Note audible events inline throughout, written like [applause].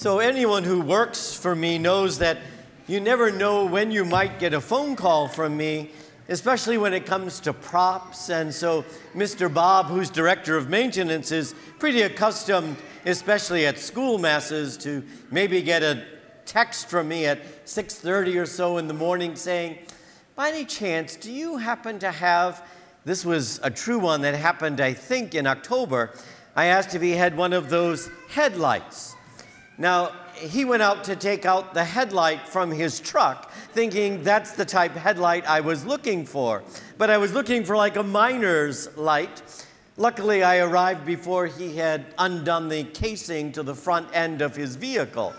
So, anyone who works for me knows that you never know when you might get a phone call from me, especially when it comes to props. And so, Mr. Bob, who's director of maintenance, is pretty accustomed, especially at school masses, to maybe get a text from me at 6:30 or so in the morning saying, "By any chance, do you happen to have this was a true one that happened I think in October. I asked if he had one of those headlights. Now, he went out to take out the headlight from his truck, thinking that's the type headlight I was looking for. But I was looking for like a miner's light. Luckily, I arrived before he had undone the casing to the front end of his vehicle.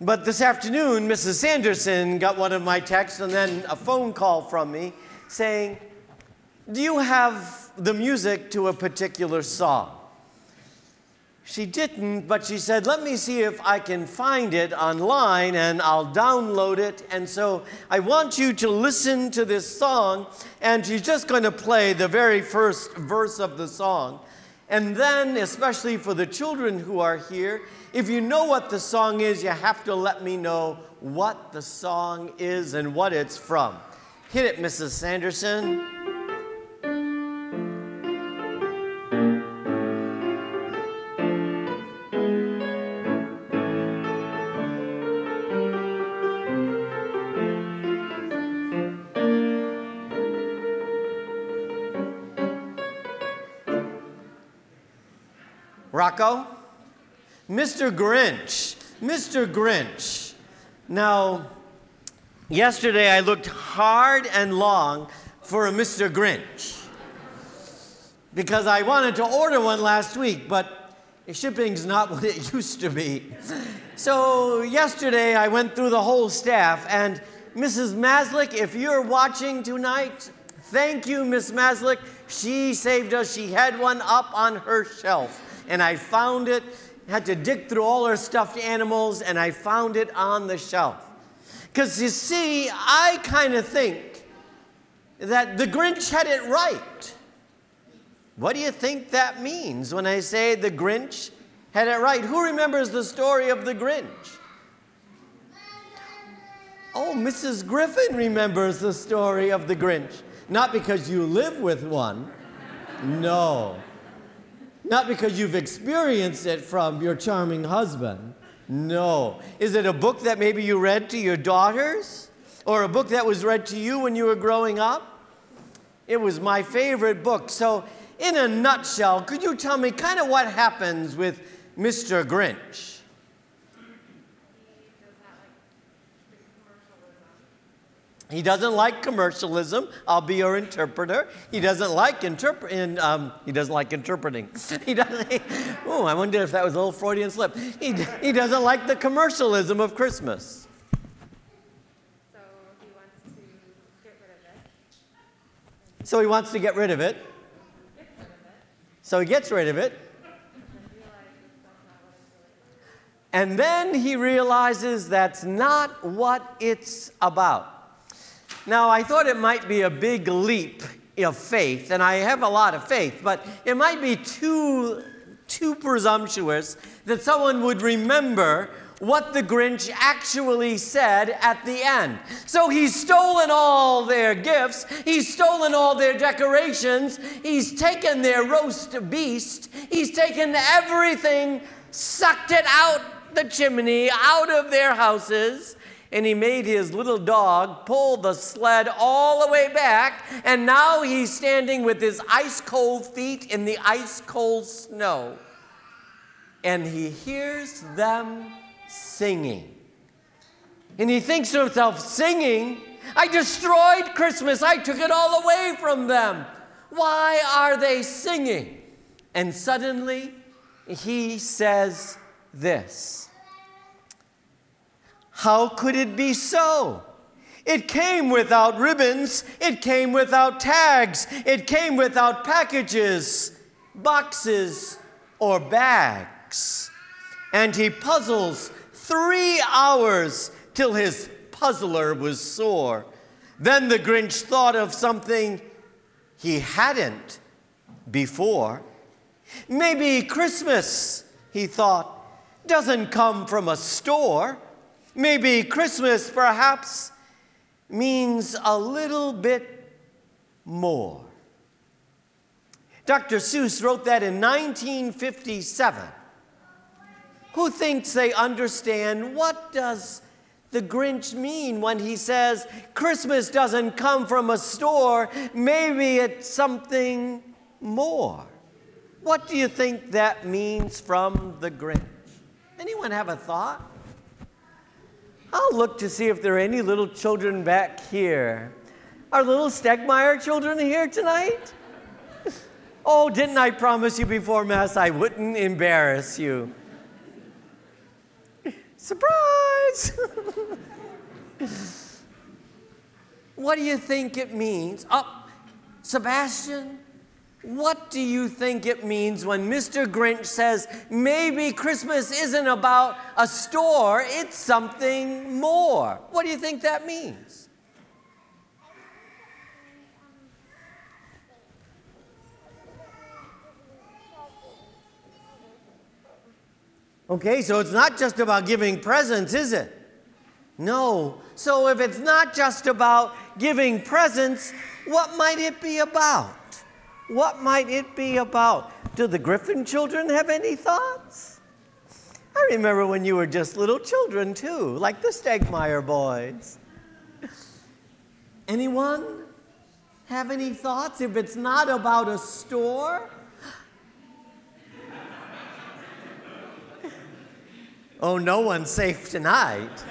But this afternoon, Mrs. Sanderson got one of my texts and then a phone call from me saying, Do you have the music to a particular song? She didn't, but she said, Let me see if I can find it online and I'll download it. And so I want you to listen to this song. And she's just going to play the very first verse of the song. And then, especially for the children who are here, if you know what the song is, you have to let me know what the song is and what it's from. Hit it, Mrs. Sanderson. Rocco? Mr. Grinch. Mr. Grinch. Now, yesterday I looked hard and long for a Mr. Grinch because I wanted to order one last week, but shipping's not [laughs] what it used to be. So, yesterday I went through the whole staff, and Mrs. Maslick, if you're watching tonight, thank you, Miss Maslick. She saved us. She had one up on her shelf and I found it. Had to dig through all our stuffed animals, and I found it on the shelf. Because you see, I kind of think that the Grinch had it right. What do you think that means when I say the Grinch had it right? Who remembers the story of the Grinch? Oh, Mrs. Griffin remembers the story of the Grinch. Not because you live with one. No. Not because you've experienced it from your charming husband. No. Is it a book that maybe you read to your daughters? Or a book that was read to you when you were growing up? It was my favorite book. So, in a nutshell, could you tell me kind of what happens with Mr. Grinch? He doesn't like commercialism. I'll be your interpreter. He doesn't like interpret. Um, he doesn't like interpreting. [laughs] He doesn't. oh, I wonder if that was a little Freudian slip. He, he doesn't like the commercialism of Christmas. So he wants to get rid of it. So he wants to get rid of it. So he gets rid of it. And then he realizes that's not what it's about. Now, I thought it might be a big leap of faith, and I have a lot of faith, but it might be too, too presumptuous that someone would remember what the Grinch actually said at the end. So he's stolen all their gifts, he's stolen all their decorations, he's taken their roast beast, he's taken everything, sucked it out the chimney, out of their houses and he made his little dog pull the sled all the way back, and now he's standing with his ice cold feet in the ice cold snow. And he hears them singing. And he thinks to himself, singing? I destroyed Christmas. I took it all away from them. Why are they singing? And suddenly he says this how could it be so? It came without ribbons, it came without tags, it came without packages, boxes, or bags. And he puzzles three hours till his puzzler was sore. Then the Grinch thought of something he hadn't before. Maybe Christmas, he thought. doesn't come from a store. Maybe Christmas perhaps means a little bit more. Dr. Seuss wrote that in 1957. Who thinks they understand what does the Grinch mean when he says Christmas doesn't come from a store, maybe it's something more? What do you think that means from the Grinch? Anyone have a thought? I'll look to see if there are any little children back here. Are little Stegmeyer children here tonight? [laughs] Oh, didn't I promise you before Mass I wouldn't embarrass you? [laughs] Surprise! [laughs] what do you think it means? Oh, Sebastian, what do you think it means when Mr. Grinch says maybe Christmas isn't about a store, it's something more? What do you think that means? Okay, so it's not just about giving presents, is it? No. So if it's not just about giving presents, what might it be about? What might it be about? Do the Griffin children have any thoughts? I remember when you were just little children too, like the Stegmeyer boys. Anyone have any thoughts? If it's not about a store, Oh, no one's safe tonight.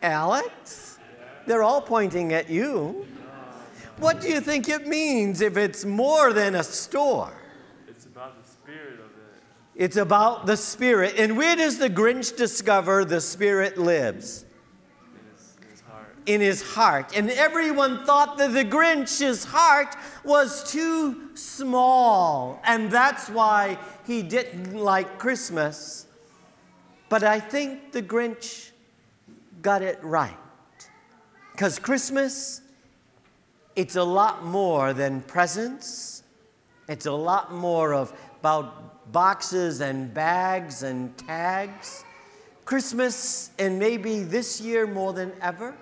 Alex? They're all pointing at you. What do you think it means if it's more than a store? It's about the spirit of it. It's about the Spirit. And where does the Grinch discover the Spirit lives? in his, heart. in his heart. And everyone thought that the Grinch's heart was too small. And that's why he didn't like Christmas. But I think the Grinch got it right. Because Christmas, it's a lot more than presents. It's a lot more of about boxes and bags and tags. Christmas, and maybe this year more than ever,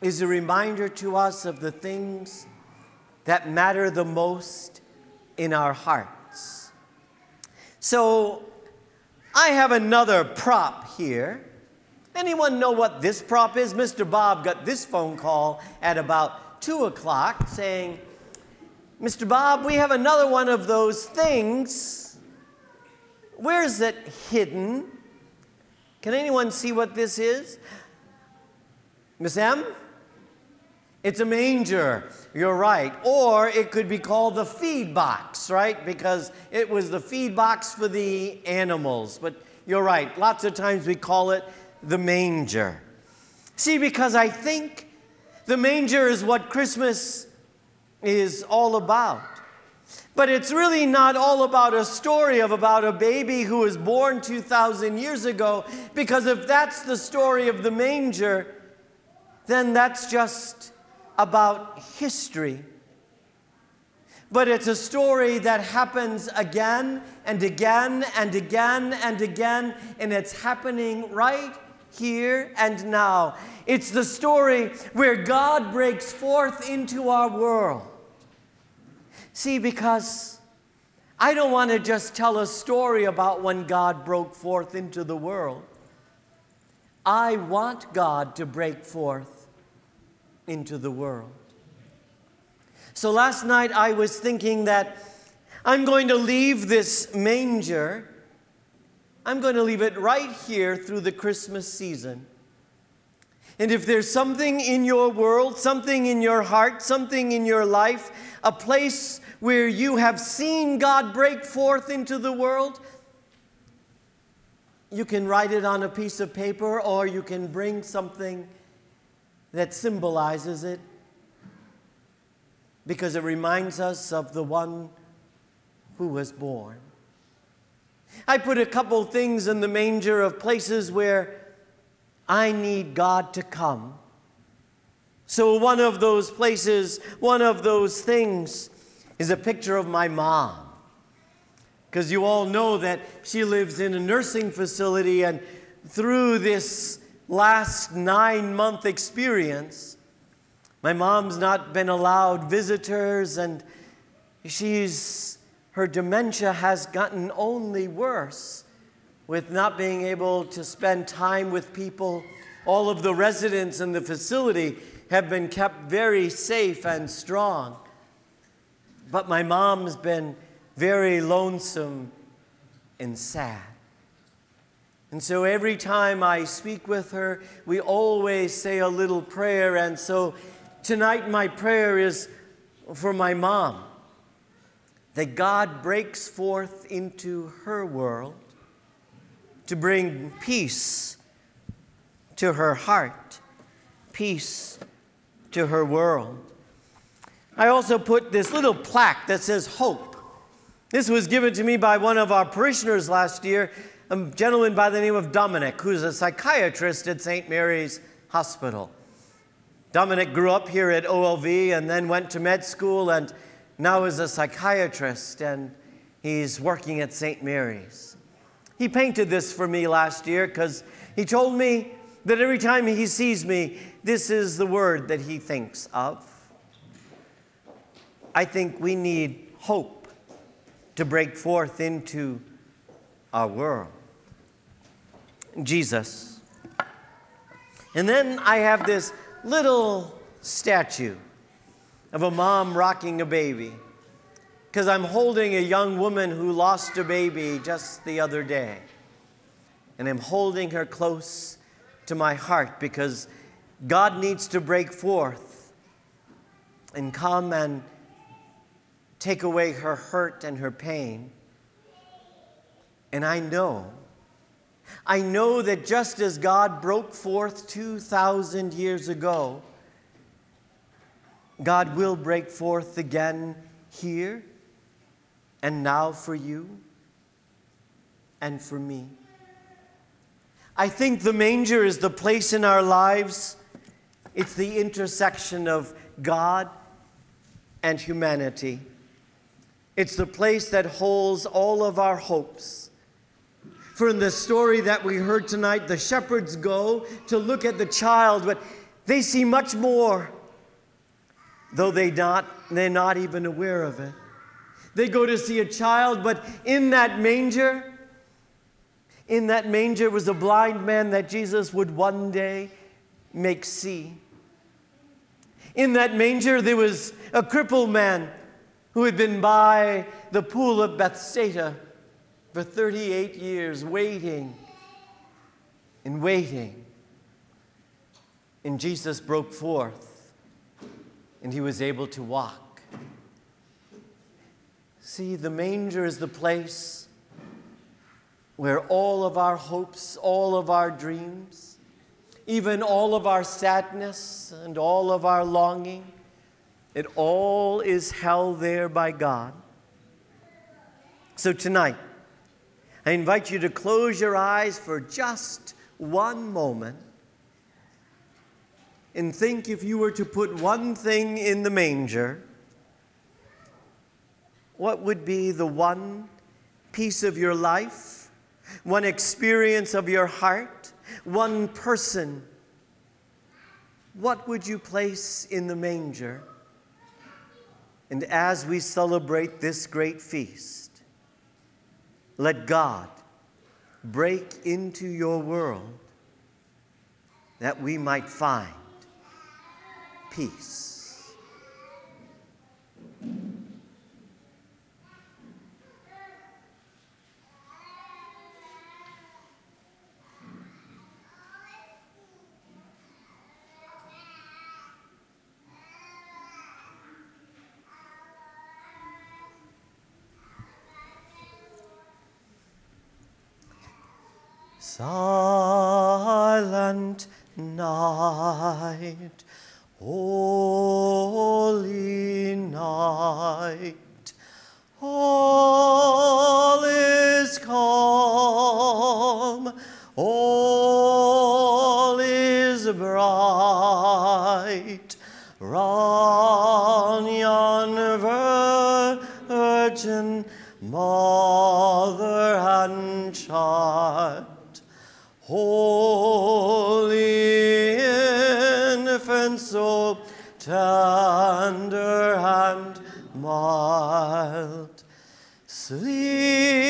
is a reminder to us of the things that matter the most in our hearts. So, I have another prop here. Anyone know what this prop is? Mr. Bob got this phone call at about 2 o'clock saying, Mr. Bob, we have another one of those things. Where's it hidden? Can anyone see what this is? Miss M? It's a manger. You're right. Or it could be called the feed box, right? Because it was the feed box for the animals. But you're right. Lots of times we call it the manger. See, because I think the manger is what Christmas is all about. But it's really not all about a story of about a baby who was born 2,000 years ago, because if that's the story of the manger, then that's just about history. But it's a story that happens again and again and again and again, and it's happening right here and now. It's the story where God breaks forth into our world. See, because I don't want to just tell a story about when God broke forth into the world. I want God to break forth into the world. So last night I was thinking that I'm going to leave this manger, I'm going to leave it right here through the Christmas season. And if there's something in your world, something in your heart, something in your life, a place where you have seen God break forth into the world, you can write it on a piece of paper or you can bring something that symbolizes it because it reminds us of the one who was born. I put a couple things in the manger of places where I need God to come. So, one of those places, one of those things is a picture of my mom. Because you all know that she lives in a nursing facility, and through this last nine month experience, my mom's not been allowed visitors, and she's, her dementia has gotten only worse with not being able to spend time with people. All of the residents in the facility have been kept very safe and strong. But my mom's been very lonesome and sad. And so every time I speak with her, we always say a little prayer. And so tonight, my prayer is for my mom that God breaks forth into her world to bring peace to her heart, peace to her world. I also put this little plaque that says hope. This was given to me by one of our parishioners last year, a gentleman by the name of Dominic, who's a psychiatrist at St. Mary's Hospital. Dominic grew up here at OLV and then went to med school and now is a psychiatrist and he's working at St. Mary's. He painted this for me last year because he told me that every time he sees me, this is the word that he thinks of. I think we need hope to break forth into our world. Jesus. And then I have this little statue of a mom rocking a baby because I'm holding a young woman who lost a baby just the other day. And I'm holding her close to my heart because God needs to break forth and come and take away her hurt and her pain. And I know, I know that just as God broke forth 2,000 years ago, God will break forth again here and now for you and for me. I think the manger is the place in our lives, it's the intersection of God and humanity. It's the place that holds all of our hopes. For in the story that we heard tonight, the shepherds go to look at the child, but they see much more, though they not, they're not even aware of it. They go to see a child, but in that manger, in that manger was a blind man that Jesus would one day make see. In that manger, there was a crippled man who had been by the pool of Bethsaida for 38 years, waiting and waiting. And Jesus broke forth, and he was able to walk. See, the manger is the place where all of our hopes, all of our dreams, even all of our sadness and all of our longing, it all is held there by God. So tonight, I invite you to close your eyes for just one moment and think if you were to put one thing in the manger, what would be the one piece of your life, one experience of your heart, one person? What would you place in the manger? And as we celebrate this great feast, let God break into your world that we might find peace. Silent night, holy tender and mild, sleep